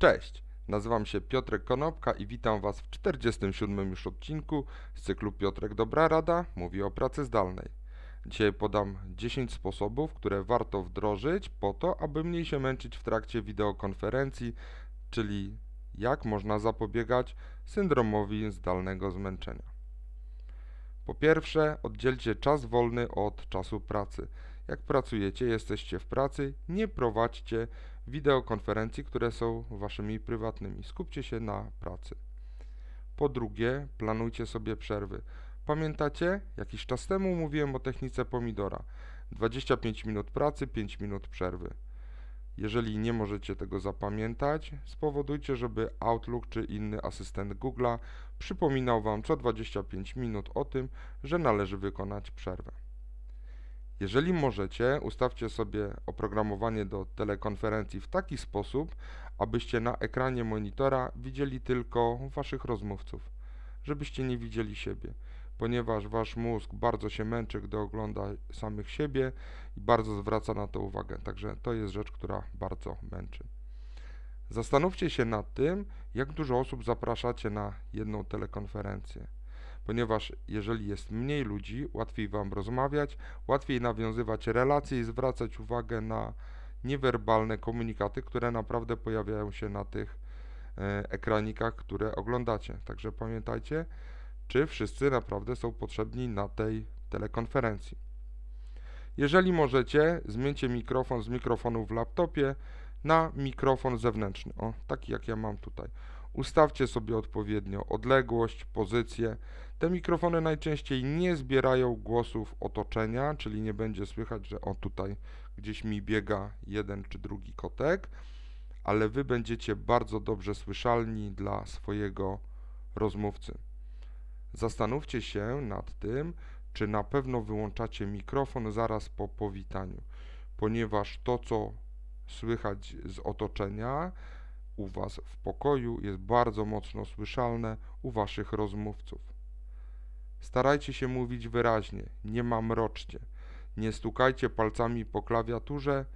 Cześć, nazywam się Piotrek Konopka i witam Was w 47 już odcinku z cyklu Piotrek Dobra Rada mówi o pracy zdalnej. Dzisiaj podam 10 sposobów, które warto wdrożyć po to, aby mniej się męczyć w trakcie wideokonferencji, czyli jak można zapobiegać syndromowi zdalnego zmęczenia. Po pierwsze, oddzielcie czas wolny od czasu pracy. Jak pracujecie, jesteście w pracy, nie prowadźcie wideokonferencji, które są waszymi prywatnymi. Skupcie się na pracy. Po drugie, planujcie sobie przerwy. Pamiętacie? Jakiś czas temu mówiłem o technice pomidora. 25 minut pracy, 5 minut przerwy. Jeżeli nie możecie tego zapamiętać, spowodujcie, żeby Outlook czy inny asystent Google'a przypominał Wam co 25 minut o tym, że należy wykonać przerwę. Jeżeli możecie, ustawcie sobie oprogramowanie do telekonferencji w taki sposób, abyście na ekranie monitora widzieli tylko Waszych rozmówców, żebyście nie widzieli siebie, ponieważ Wasz mózg bardzo się męczy, gdy ogląda samych siebie i bardzo zwraca na to uwagę. Także to jest rzecz, która bardzo męczy. Zastanówcie się nad tym, jak dużo osób zapraszacie na jedną telekonferencję ponieważ jeżeli jest mniej ludzi, łatwiej Wam rozmawiać, łatwiej nawiązywać relacje i zwracać uwagę na niewerbalne komunikaty, które naprawdę pojawiają się na tych e, ekranikach, które oglądacie. Także pamiętajcie, czy wszyscy naprawdę są potrzebni na tej telekonferencji. Jeżeli możecie, zmieńcie mikrofon z mikrofonu w laptopie na mikrofon zewnętrzny, o, taki jak ja mam tutaj. Ustawcie sobie odpowiednio odległość, pozycję. Te mikrofony najczęściej nie zbierają głosów otoczenia, czyli nie będzie słychać, że o tutaj gdzieś mi biega jeden czy drugi kotek, ale wy będziecie bardzo dobrze słyszalni dla swojego rozmówcy. Zastanówcie się nad tym, czy na pewno wyłączacie mikrofon zaraz po powitaniu, ponieważ to, co słychać z otoczenia, u Was w pokoju jest bardzo mocno słyszalne u Waszych rozmówców. Starajcie się mówić wyraźnie, nie mamroczcie. Nie stukajcie palcami po klawiaturze,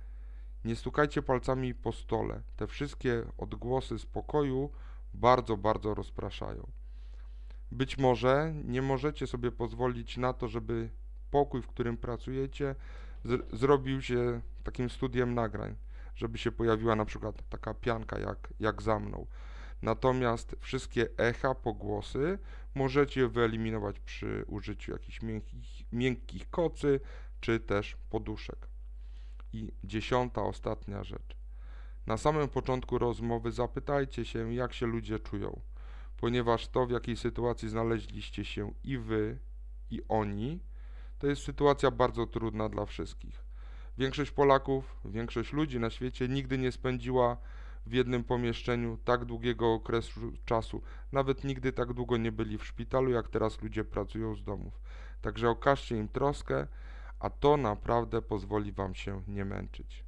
nie stukajcie palcami po stole. Te wszystkie odgłosy z pokoju bardzo, bardzo rozpraszają. Być może nie możecie sobie pozwolić na to, żeby pokój, w którym pracujecie, zrobił się takim studiem nagrań żeby się pojawiła na przykład taka pianka jak, jak za mną. Natomiast wszystkie echa, pogłosy możecie wyeliminować przy użyciu jakichś miękkich, miękkich kocy czy też poduszek. I dziesiąta, ostatnia rzecz. Na samym początku rozmowy zapytajcie się, jak się ludzie czują, ponieważ to, w jakiej sytuacji znaleźliście się i wy, i oni, to jest sytuacja bardzo trudna dla wszystkich. Większość Polaków, większość ludzi na świecie nigdy nie spędziła w jednym pomieszczeniu tak długiego okresu czasu. Nawet nigdy tak długo nie byli w szpitalu, jak teraz ludzie pracują z domów. Także okażcie im troskę, a to naprawdę pozwoli Wam się nie męczyć.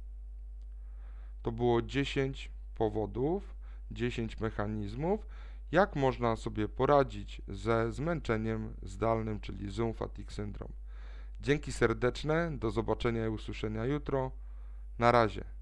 To było 10 powodów, 10 mechanizmów, jak można sobie poradzić ze zmęczeniem zdalnym, czyli Zoom Fatigue Syndrome. Dzięki serdeczne, do zobaczenia i usłyszenia jutro. Na razie.